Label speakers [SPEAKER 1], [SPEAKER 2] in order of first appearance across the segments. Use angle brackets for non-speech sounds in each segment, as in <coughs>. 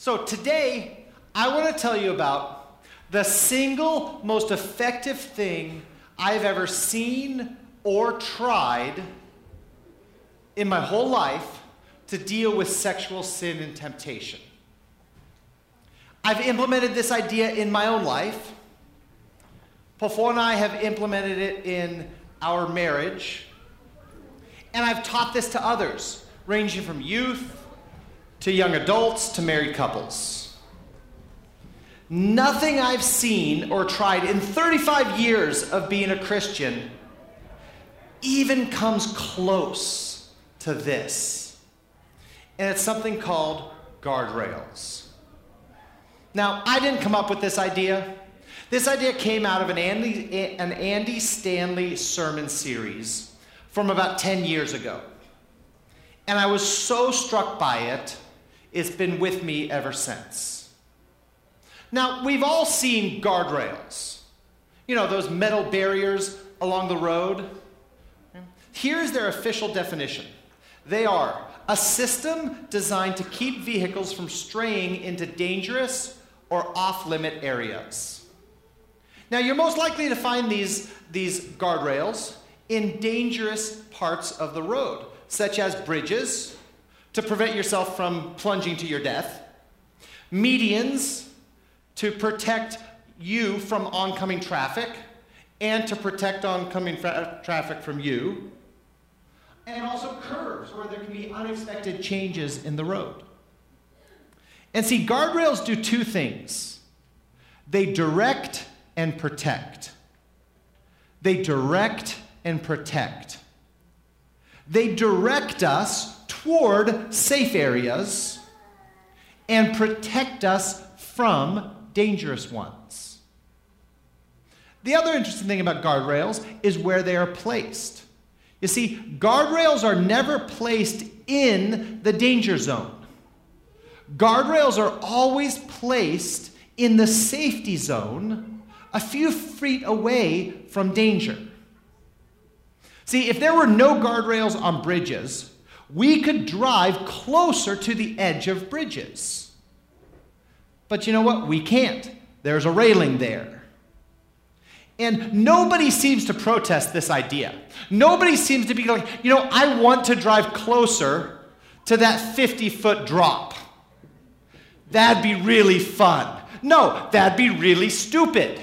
[SPEAKER 1] So today, I want to tell you about the single most effective thing I've ever seen or tried in my whole life to deal with sexual sin and temptation. I've implemented this idea in my own life. Pofo and I have implemented it in our marriage. And I've taught this to others, ranging from youth to young adults to married couples. Nothing I've seen or tried in 35 years of being a Christian even comes close to this. And it's something called guardrails. Now, I didn't come up with this idea. This idea came out of an Andy, an Andy Stanley sermon series from about 10 years ago. And I was so struck by it, it's been with me ever since. Now, we've all seen guardrails. You know, those metal barriers along the road. Here's their official definition they are a system designed to keep vehicles from straying into dangerous or off limit areas. Now, you're most likely to find these, these guardrails in dangerous parts of the road, such as bridges, to prevent yourself from plunging to your death, medians, to protect you from oncoming traffic, and to protect oncoming fra- traffic from you, and also curves where there can be unexpected changes in the road. And see, guardrails do two things they direct and protect. They direct and protect. They direct us toward safe areas and protect us from dangerous ones. The other interesting thing about guardrails is where they are placed. You see, guardrails are never placed in the danger zone. Guardrails are always placed in the safety zone, a few feet away from danger. See, if there were no guardrails on bridges, we could drive closer to the edge of bridges. But you know what? We can't. There's a railing there. And nobody seems to protest this idea. Nobody seems to be like, you know, I want to drive closer to that 50 foot drop. That'd be really fun. No, that'd be really stupid.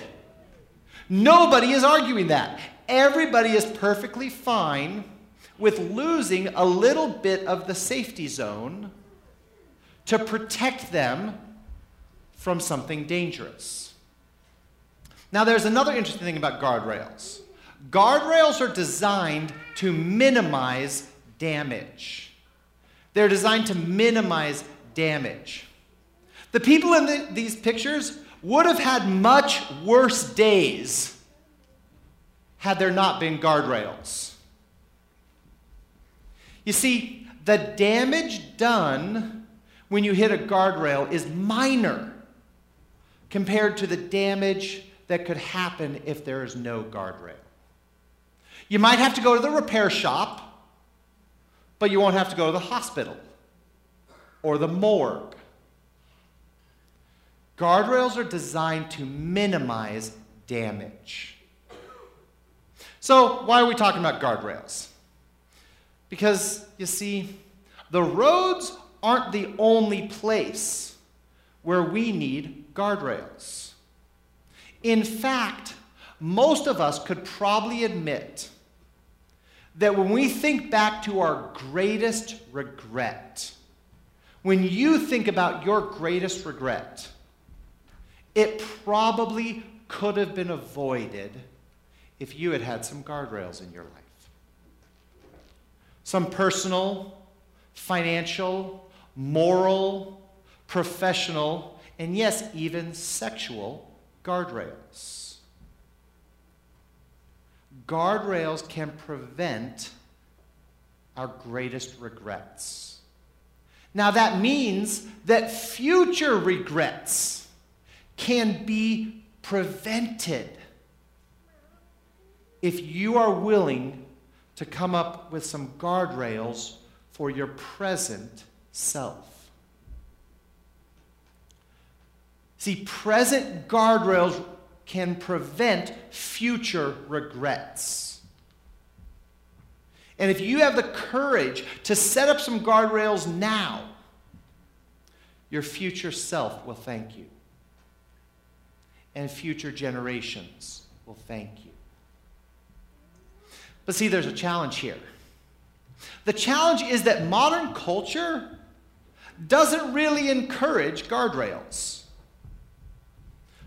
[SPEAKER 1] Nobody is arguing that. Everybody is perfectly fine with losing a little bit of the safety zone to protect them from something dangerous. Now, there's another interesting thing about guardrails. Guardrails are designed to minimize damage. They're designed to minimize damage. The people in the, these pictures would have had much worse days had there not been guardrails. You see, the damage done when you hit a guardrail is minor compared to the damage that could happen if there is no guardrail. You might have to go to the repair shop, but you won't have to go to the hospital or the morgue Guardrails are designed to minimize damage. So, why are we talking about guardrails? Because, you see, the roads aren't the only place where we need guardrails. In fact, most of us could probably admit that when we think back to our greatest regret, when you think about your greatest regret, it probably could have been avoided if you had had some guardrails in your life. Some personal, financial, moral, professional, and yes, even sexual guardrails. Guardrails can prevent our greatest regrets. Now, that means that future regrets can be prevented if you are willing to come up with some guardrails for your present self. See, present guardrails can prevent future regrets. And if you have the courage to set up some guardrails now, your future self will thank you. And future generations will thank you. But see, there's a challenge here. The challenge is that modern culture doesn't really encourage guardrails.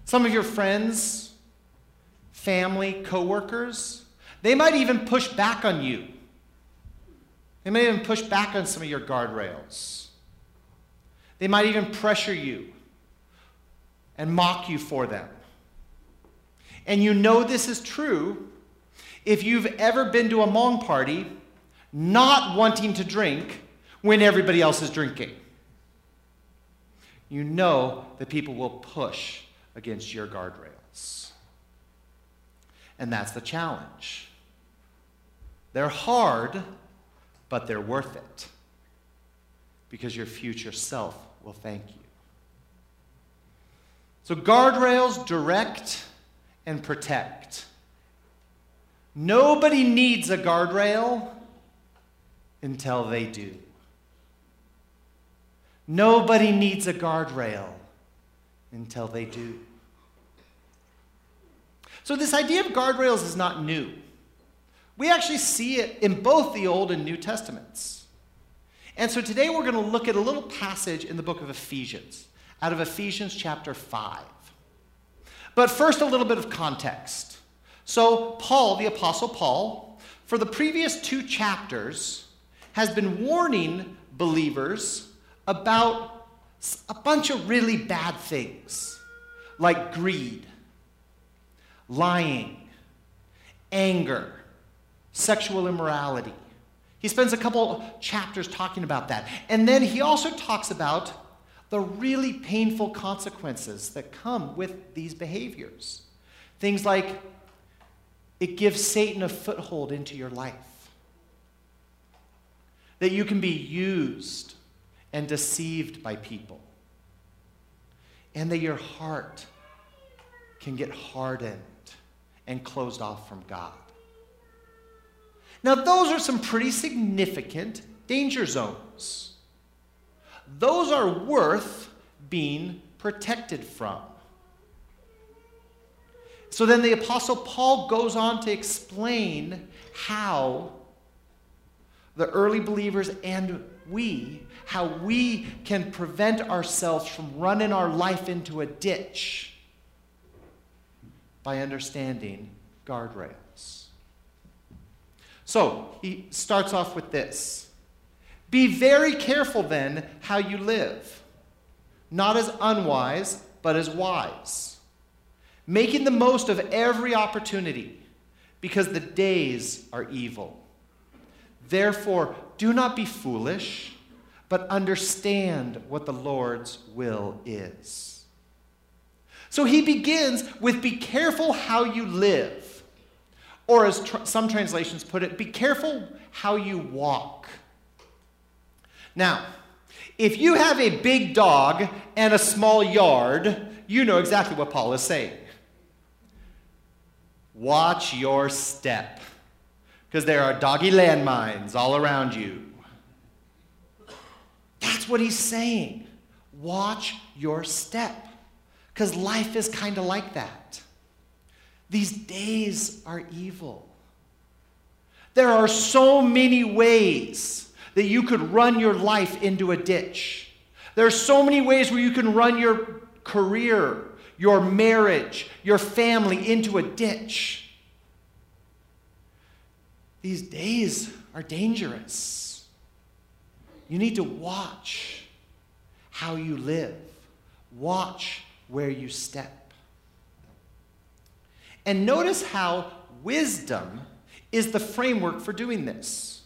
[SPEAKER 1] Some of your friends, family, coworkers, they might even push back on you. They might even push back on some of your guardrails. They might even pressure you and mock you for them. And you know this is true if you've ever been to a Hmong party not wanting to drink when everybody else is drinking. You know that people will push against your guardrails. And that's the challenge. They're hard, but they're worth it because your future self will thank you. So, guardrails direct and protect. Nobody needs a guardrail until they do. Nobody needs a guardrail until they do. So, this idea of guardrails is not new. We actually see it in both the Old and New Testaments. And so, today we're going to look at a little passage in the book of Ephesians, out of Ephesians chapter 5. But first, a little bit of context. So, Paul, the Apostle Paul, for the previous two chapters, has been warning believers about a bunch of really bad things like greed, lying, anger, sexual immorality. He spends a couple chapters talking about that. And then he also talks about the really painful consequences that come with these behaviors. Things like it gives Satan a foothold into your life that you can be used and deceived by people, and that your heart can get hardened and closed off from God. Now, those are some pretty significant danger zones. Those are worth being protected from. So then the Apostle Paul goes on to explain how the early believers and we, how we can prevent ourselves from running our life into a ditch by understanding guardrails. So he starts off with this. Be very careful then how you live, not as unwise, but as wise, making the most of every opportunity, because the days are evil. Therefore, do not be foolish, but understand what the Lord's will is. So he begins with be careful how you live. Or, as tr- some translations put it, be careful how you walk. Now, if you have a big dog and a small yard, you know exactly what Paul is saying. Watch your step because there are doggy landmines all around you. That's what he's saying. Watch your step because life is kind of like that. These days are evil. There are so many ways that you could run your life into a ditch. There are so many ways where you can run your career, your marriage, your family into a ditch. These days are dangerous. You need to watch how you live, watch where you step. And notice how wisdom is the framework for doing this.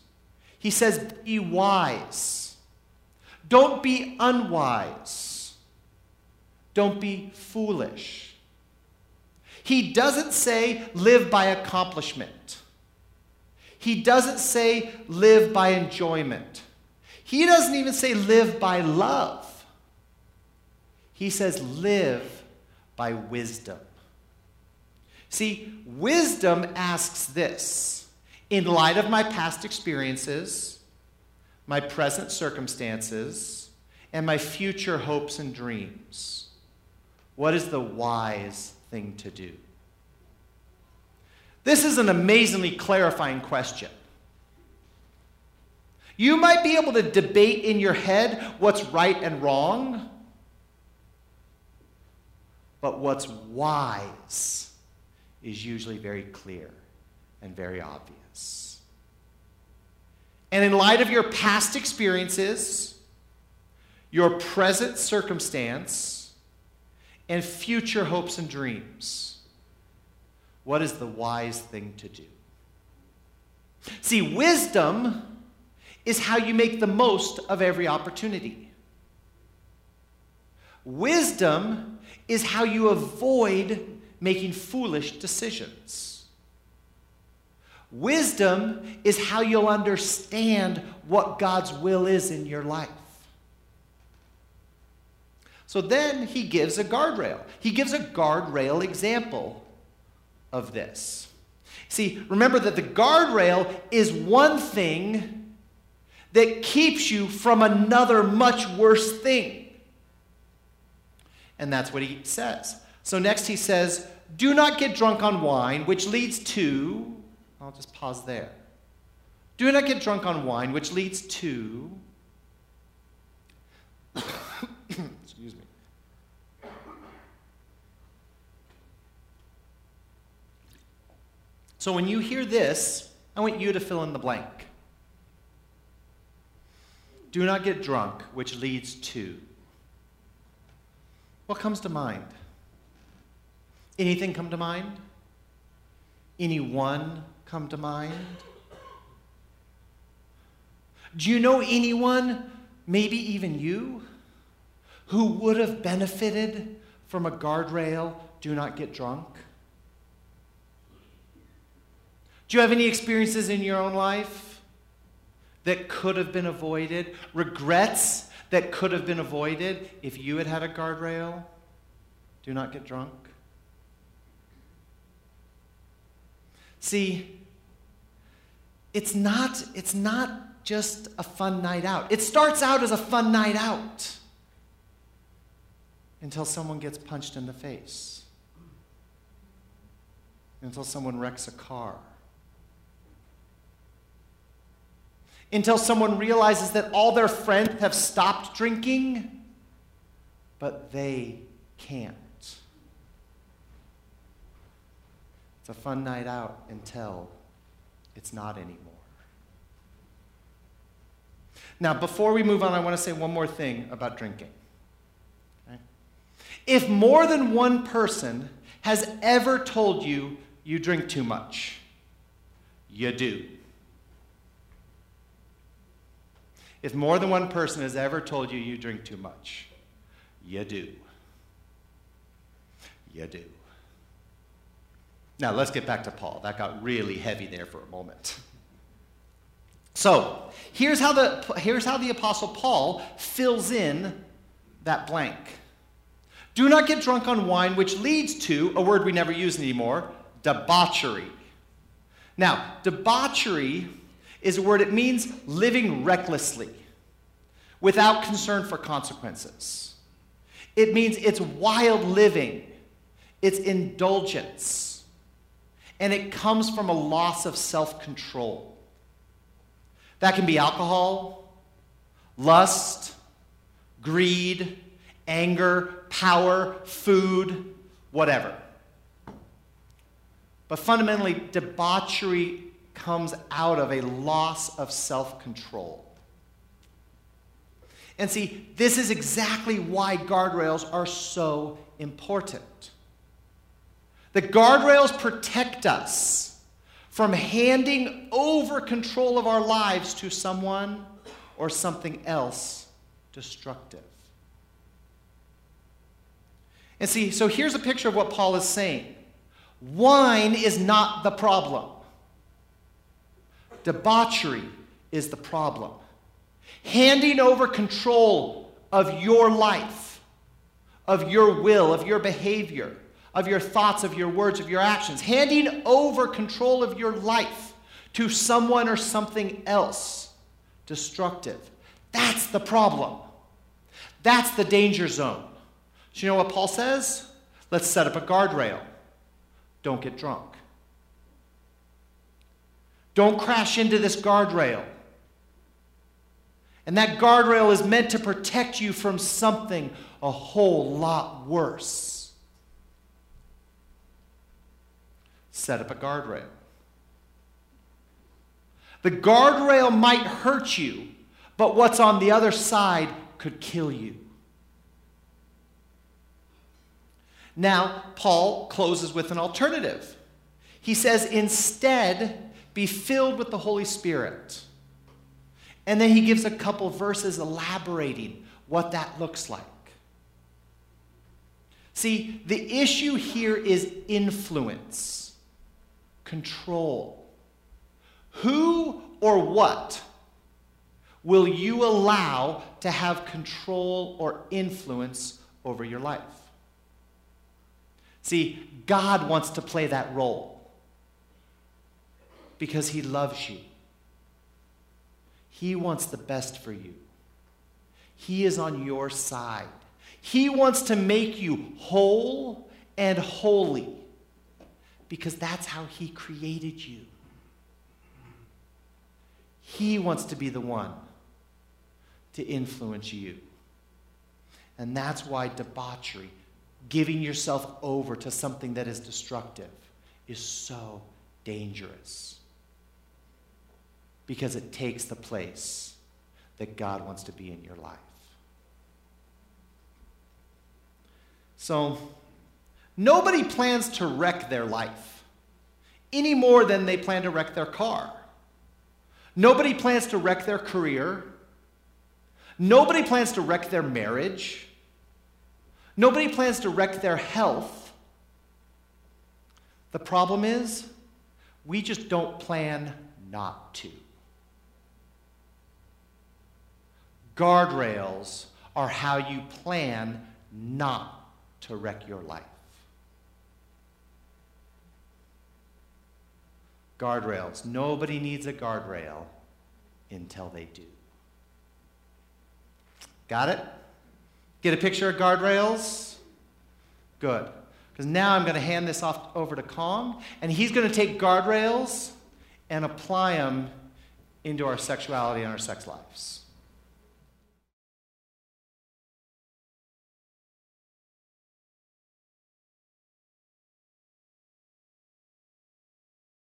[SPEAKER 1] He says, Be wise. Don't be unwise. Don't be foolish. He doesn't say live by accomplishment. He doesn't say live by enjoyment. He doesn't even say live by love. He says live by wisdom. See, wisdom asks this in light of my past experiences, my present circumstances, and my future hopes and dreams, what is the wise thing to do? This is an amazingly clarifying question. You might be able to debate in your head what's right and wrong, but what's wise is usually very clear and very obvious. And in light of your past experiences, your present circumstance, and future hopes and dreams, what is the wise thing to do? See, wisdom is how you make the most of every opportunity. Wisdom is how you avoid making foolish decisions. Wisdom is how you'll understand what God's will is in your life. So then he gives a guardrail. He gives a guardrail example of this. See, remember that the guardrail is one thing that keeps you from another much worse thing. And that's what he says. So next he says, Do not get drunk on wine, which leads to, I'll just pause there. Do not get drunk on wine, which leads to, <coughs> <coughs> <coughs> excuse me. So when you hear this, I want you to fill in the blank. Do not get drunk, which leads to. What comes to mind? Anything come to mind? Anyone come to mind? Do you know anyone, maybe even you, who would have benefited from a guardrail, do not get drunk? Do you have any experiences in your own life that could have been avoided? Regrets that could have been avoided if you had had a guardrail? Do not get drunk. See, it's not, it's not just a fun night out. It starts out as a fun night out until someone gets punched in the face, until someone wrecks a car until someone realizes that all their friends have stopped drinking, but they can't. It's a fun night out until it's not anymore. Now, before we move on, I want to say one more thing about drinking. If more than one person has ever told you you drink too much, you do. If more than one person has ever told you you drink too much, you do. You do. Now let's get back to Paul. That got really heavy there for a moment. So here's how the, here's how the Apostle Paul fills in that blank. Do not get drunk on wine, which leads to, a word we never use anymore, debauchery. Now, debauchery is a word, it means living recklessly, without concern for consequences. It means it's wild living, it's indulgence, and it comes from a loss of self control. That can be alcohol, lust, greed, anger, power, food, whatever. But fundamentally, debauchery comes out of a loss of self control. And see, this is exactly why guardrails are so important. The guardrails protect us from handing over control of our lives to someone or something else destructive. And see, so here's a picture of what Paul is saying wine is not the problem. Debauchery is the problem. Handing over control of your life of your will, of your behavior, of your thoughts, of your words, of your actions, handing over control of your life to someone or something else destructive. That's the problem. That's the danger zone. Do you know what Paul says? Let's set up a guardrail. Don't get drunk. Don't crash into this guardrail. And that guardrail is meant to protect you from something a whole lot worse. Set up a guardrail. The guardrail might hurt you, but what's on the other side could kill you. Now, Paul closes with an alternative. He says, instead, be filled with the Holy Spirit. And then he gives a couple verses elaborating what that looks like. See, the issue here is influence, control. Who or what will you allow to have control or influence over your life? See, God wants to play that role because He loves you. He wants the best for you. He is on your side. He wants to make you whole and holy because that's how He created you. He wants to be the one to influence you. And that's why debauchery, giving yourself over to something that is destructive, is so dangerous. Because it takes the place that God wants to be in your life. So, nobody plans to wreck their life any more than they plan to wreck their car. Nobody plans to wreck their career. Nobody plans to wreck their marriage. Nobody plans to wreck their health. The problem is, we just don't plan not to. Guardrails are how you plan not to wreck your life. Guardrails. Nobody needs a guardrail until they do. Got it? Get a picture of guardrails? Good. Because now I'm going to hand this off over to Kong, and he's going to take guardrails and apply them into our sexuality and our sex lives.